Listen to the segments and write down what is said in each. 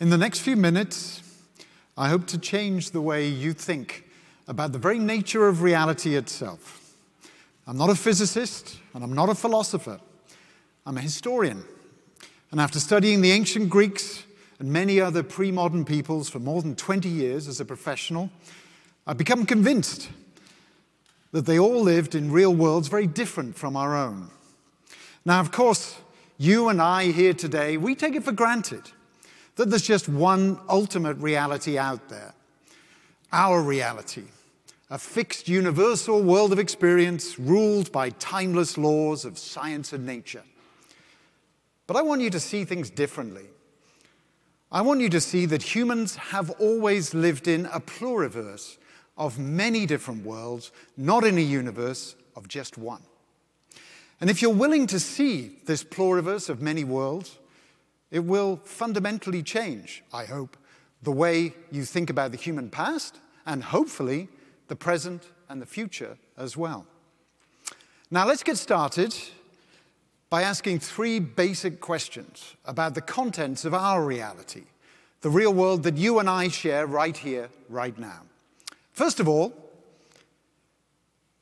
In the next few minutes, I hope to change the way you think about the very nature of reality itself. I'm not a physicist and I'm not a philosopher. I'm a historian. And after studying the ancient Greeks and many other pre modern peoples for more than 20 years as a professional, I've become convinced that they all lived in real worlds very different from our own. Now, of course, you and I here today, we take it for granted that there's just one ultimate reality out there our reality, a fixed universal world of experience ruled by timeless laws of science and nature. But I want you to see things differently. I want you to see that humans have always lived in a pluriverse of many different worlds, not in a universe of just one. And if you're willing to see this pluriverse of many worlds, it will fundamentally change, I hope, the way you think about the human past and hopefully the present and the future as well. Now, let's get started by asking three basic questions about the contents of our reality, the real world that you and I share right here, right now. First of all,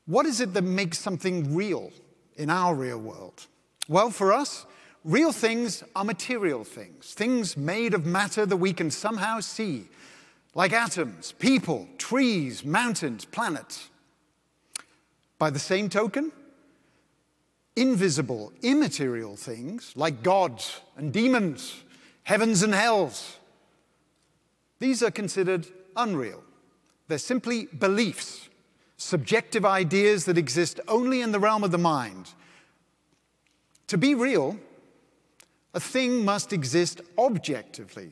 what is it that makes something real in our real world? Well, for us, Real things are material things, things made of matter that we can somehow see, like atoms, people, trees, mountains, planets. By the same token, invisible, immaterial things like gods and demons, heavens and hells, these are considered unreal. They're simply beliefs, subjective ideas that exist only in the realm of the mind. To be real, a thing must exist objectively,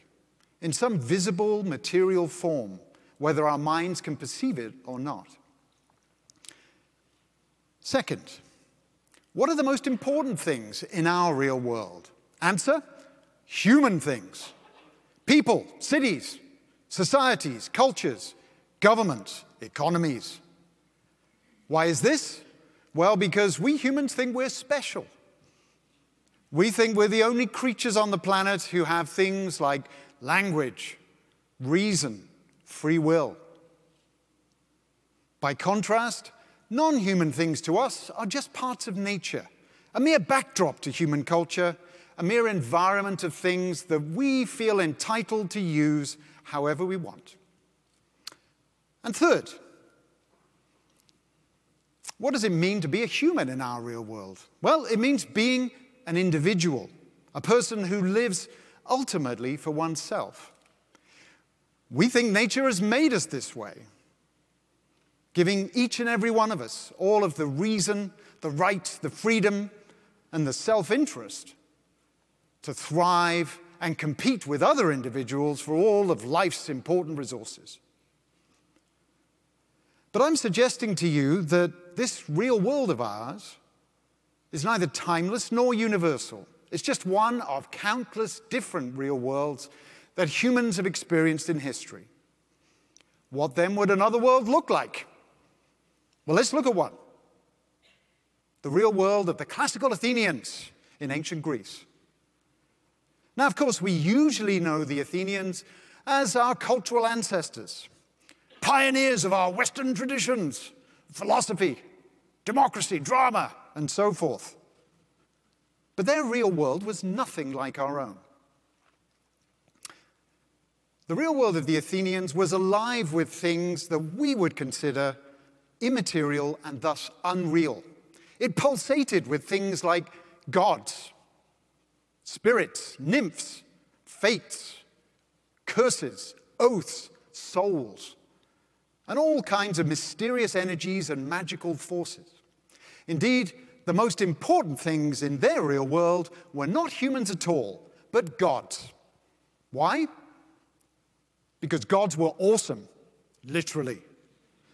in some visible material form, whether our minds can perceive it or not. Second, what are the most important things in our real world? Answer human things. People, cities, societies, cultures, governments, economies. Why is this? Well, because we humans think we're special. We think we're the only creatures on the planet who have things like language, reason, free will. By contrast, non human things to us are just parts of nature, a mere backdrop to human culture, a mere environment of things that we feel entitled to use however we want. And third, what does it mean to be a human in our real world? Well, it means being an individual, a person who lives ultimately for oneself. We think nature has made us this way, giving each and every one of us all of the reason, the right, the freedom, and the self interest to thrive and compete with other individuals for all of life's important resources. But I'm suggesting to you that this real world of ours is neither timeless nor universal. It's just one of countless different real worlds that humans have experienced in history. What then would another world look like? Well, let's look at one the real world of the classical Athenians in ancient Greece. Now, of course, we usually know the Athenians as our cultural ancestors, pioneers of our Western traditions, philosophy, democracy, drama, and so forth. But their real world was nothing like our own. The real world of the Athenians was alive with things that we would consider immaterial and thus unreal. It pulsated with things like gods, spirits, nymphs, fates, curses, oaths, souls, and all kinds of mysterious energies and magical forces. Indeed, the most important things in their real world were not humans at all, but gods. Why? Because gods were awesome, literally.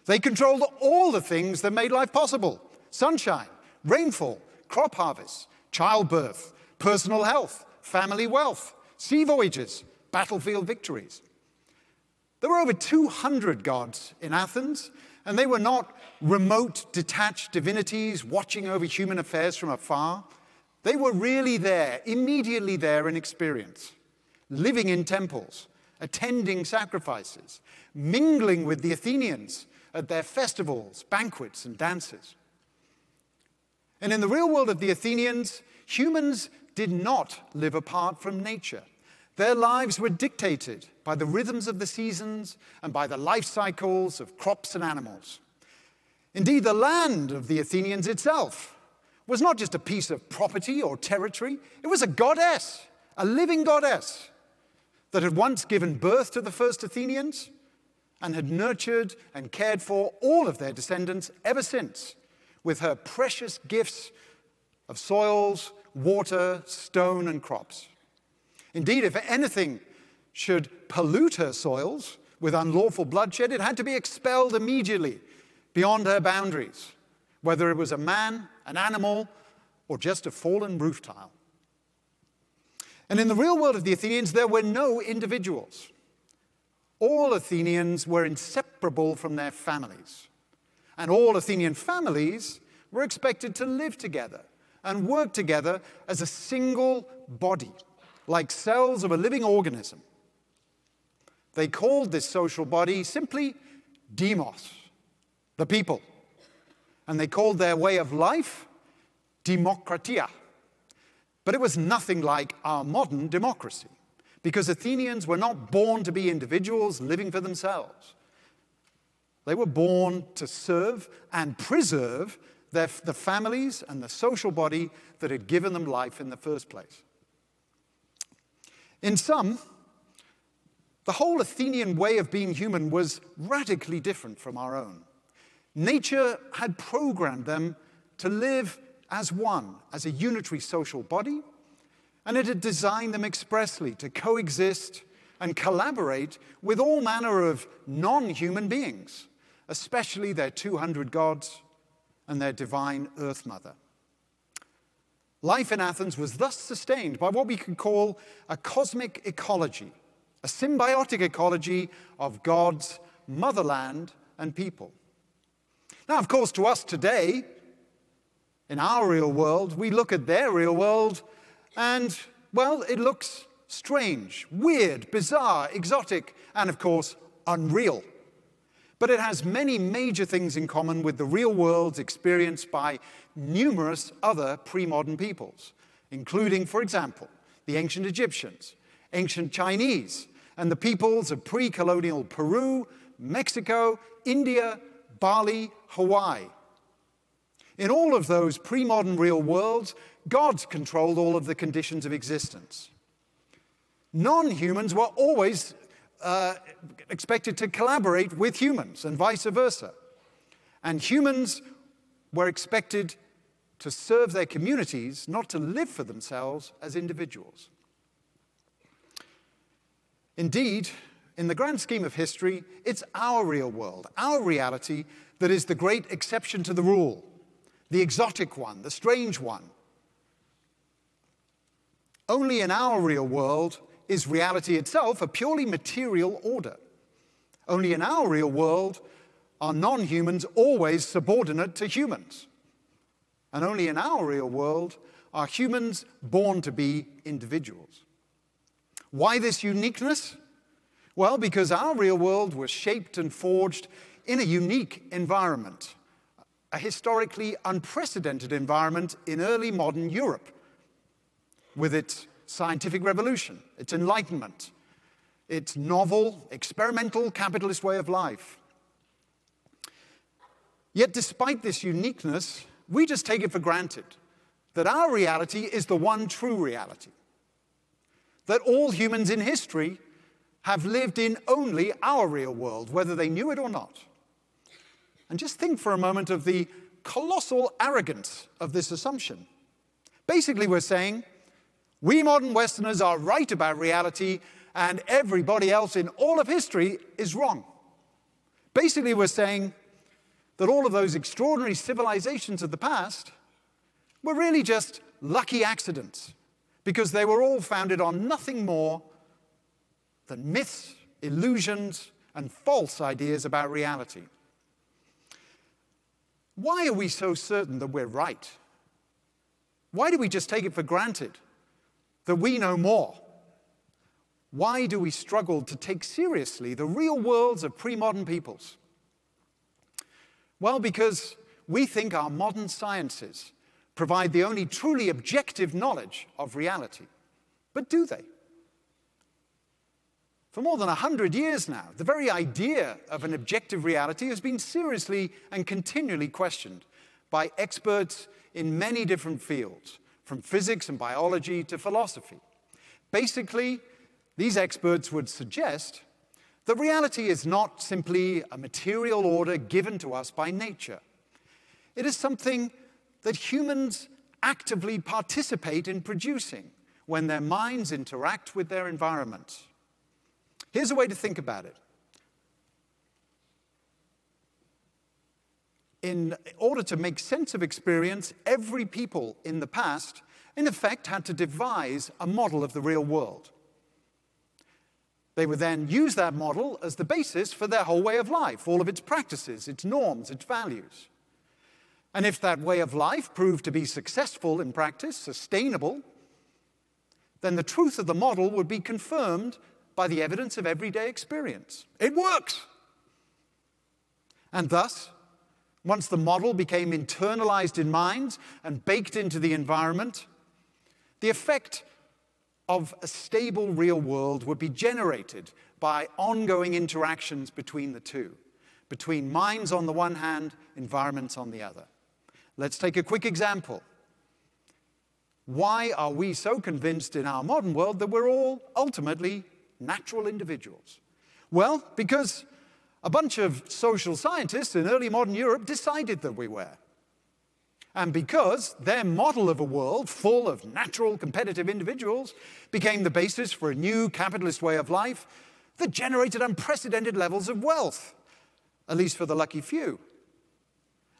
They controlled all the things that made life possible sunshine, rainfall, crop harvests, childbirth, personal health, family wealth, sea voyages, battlefield victories. There were over 200 gods in Athens, and they were not remote, detached divinities watching over human affairs from afar. They were really there, immediately there in experience, living in temples, attending sacrifices, mingling with the Athenians at their festivals, banquets, and dances. And in the real world of the Athenians, humans did not live apart from nature. Their lives were dictated by the rhythms of the seasons and by the life cycles of crops and animals. Indeed, the land of the Athenians itself was not just a piece of property or territory, it was a goddess, a living goddess that had once given birth to the first Athenians and had nurtured and cared for all of their descendants ever since with her precious gifts of soils, water, stone, and crops. Indeed, if anything should pollute her soils with unlawful bloodshed, it had to be expelled immediately beyond her boundaries, whether it was a man, an animal, or just a fallen roof tile. And in the real world of the Athenians, there were no individuals. All Athenians were inseparable from their families. And all Athenian families were expected to live together and work together as a single body, like cells of a living organism. They called this social body simply demos, the people. And they called their way of life demokratia. But it was nothing like our modern democracy, because Athenians were not born to be individuals living for themselves. They were born to serve and preserve their, the families and the social body that had given them life in the first place. In sum, the whole Athenian way of being human was radically different from our own. Nature had programmed them to live as one, as a unitary social body, and it had designed them expressly to coexist and collaborate with all manner of non human beings, especially their 200 gods and their divine Earth Mother. Life in Athens was thus sustained by what we could call a cosmic ecology, a symbiotic ecology of gods motherland and people. Now, of course, to us today, in our real world, we look at their real world and, well, it looks strange, weird, bizarre, exotic, and of course, unreal. But it has many major things in common with the real worlds experienced by numerous other pre modern peoples, including, for example, the ancient Egyptians, ancient Chinese, and the peoples of pre colonial Peru, Mexico, India, Bali, Hawaii. In all of those pre modern real worlds, gods controlled all of the conditions of existence. Non humans were always uh, expected to collaborate with humans and vice versa. And humans were expected to serve their communities, not to live for themselves as individuals. Indeed, in the grand scheme of history, it's our real world, our reality, that is the great exception to the rule, the exotic one, the strange one. Only in our real world is reality itself a purely material order. Only in our real world are non humans always subordinate to humans. And only in our real world are humans born to be individuals. Why this uniqueness? Well, because our real world was shaped and forged in a unique environment, a historically unprecedented environment in early modern Europe, with its scientific revolution, its enlightenment, its novel, experimental capitalist way of life. Yet, despite this uniqueness, we just take it for granted that our reality is the one true reality. That all humans in history have lived in only our real world, whether they knew it or not. And just think for a moment of the colossal arrogance of this assumption. Basically, we're saying we modern Westerners are right about reality, and everybody else in all of history is wrong. Basically, we're saying that all of those extraordinary civilizations of the past were really just lucky accidents because they were all founded on nothing more than myths, illusions, and false ideas about reality. Why are we so certain that we're right? Why do we just take it for granted that we know more. Why do we struggle to take seriously the real worlds of pre modern peoples? Well, because we think our modern sciences provide the only truly objective knowledge of reality. But do they? For more than 100 years now, the very idea of an objective reality has been seriously and continually questioned by experts in many different fields, from physics and biology to philosophy. Basically, these experts would suggest that reality is not simply a material order given to us by nature. It is something that humans actively participate in producing when their minds interact with their environment. Here's a way to think about it. In order to make sense of experience, every people in the past, in effect, had to devise a model of the real world. They would then use that model as the basis for their whole way of life, all of its practices, its norms, its values. And if that way of life proved to be successful in practice, sustainable, then the truth of the model would be confirmed by the evidence of everyday experience. It works. And thus, once the model became internalized in minds and baked into the environment, the effect of a stable real world would be generated by ongoing interactions between the two, between minds on the one hand, environments on the other. Let's take a quick example. Why are we so convinced in our modern world that we're all ultimately natural individuals? Well, because a bunch of social scientists in early modern Europe decided that we were. And because their model of a world full of natural competitive individuals became the basis for a new capitalist way of life that generated unprecedented levels of wealth, at least for the lucky few.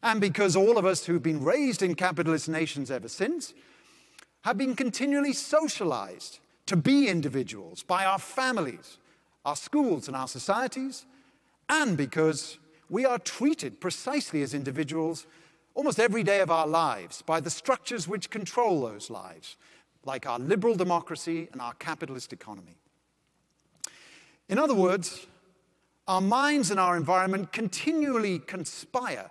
And because all of us who've been raised in capitalist nations ever since have been continually socialized to be individuals by our families, our schools, and our societies, and because we are treated precisely as individuals almost every day of our lives by the structures which control those lives, like our liberal democracy and our capitalist economy. In other words, our minds and our environment continually conspire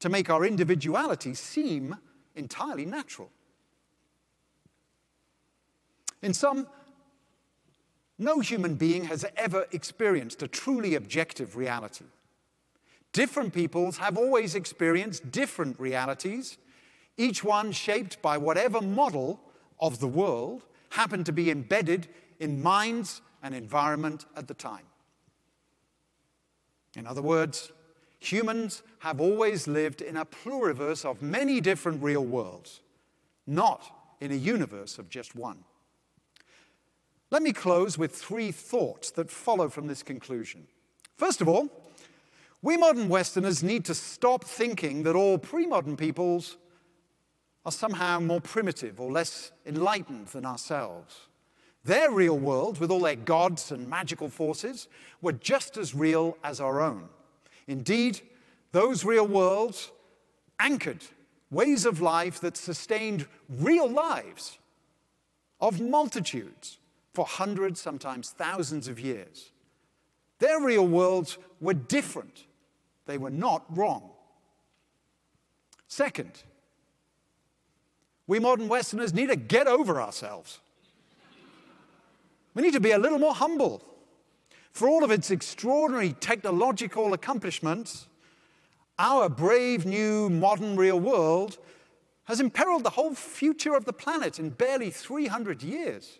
to make our individuality seem entirely natural. In sum, no human being has ever experienced a truly objective reality. Different peoples have always experienced different realities, each one shaped by whatever model of the world happened to be embedded in minds and environment at the time. In other words, humans have always lived in a pluriverse of many different real worlds, not in a universe of just one. Let me close with three thoughts that follow from this conclusion. First of all, we modern Westerners need to stop thinking that all pre modern peoples are somehow more primitive or less enlightened than ourselves. Their real world, with all their gods and magical forces, were just as real as our own. Indeed, those real worlds anchored ways of life that sustained real lives of multitudes for hundreds, sometimes thousands of years. Their real worlds were different, they were not wrong. Second, we modern Westerners need to get over ourselves. We need to be a little more humble. For all of its extraordinary technological accomplishments, our brave new modern real world has imperiled the whole future of the planet in barely 300 years.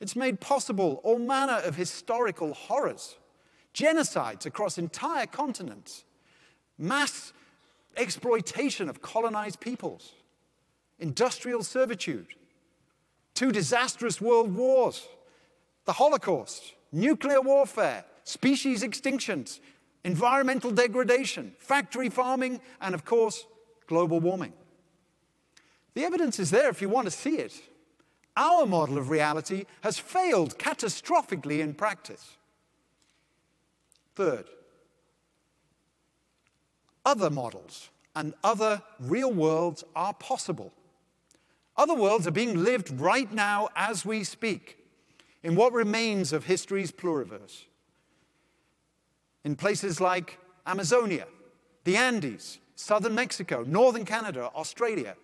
It's made possible all manner of historical horrors, genocides across entire continents, mass exploitation of colonized peoples, industrial servitude, two disastrous world wars, the Holocaust, nuclear warfare, species extinctions, environmental degradation, factory farming, and of course, global warming. The evidence is there if you want to see it. Our model of reality has failed catastrophically in practice. Third, other models and other real worlds are possible. Other worlds are being lived right now as we speak in what remains of history's pluriverse. In places like Amazonia, the Andes, southern Mexico, northern Canada, Australia,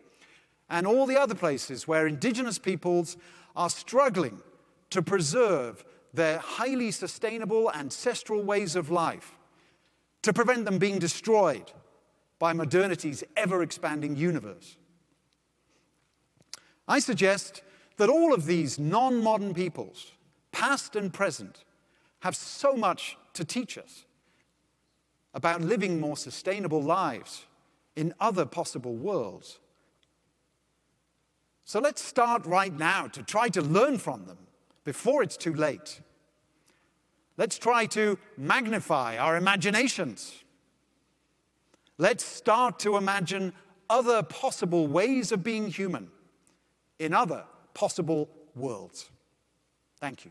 and all the other places where indigenous peoples are struggling to preserve their highly sustainable ancestral ways of life, to prevent them being destroyed by modernity's ever expanding universe. I suggest that all of these non modern peoples, past and present, have so much to teach us about living more sustainable lives in other possible worlds. So let's start right now to try to learn from them before it's too late. Let's try to magnify our imaginations. Let's start to imagine other possible ways of being human in other possible worlds. Thank you.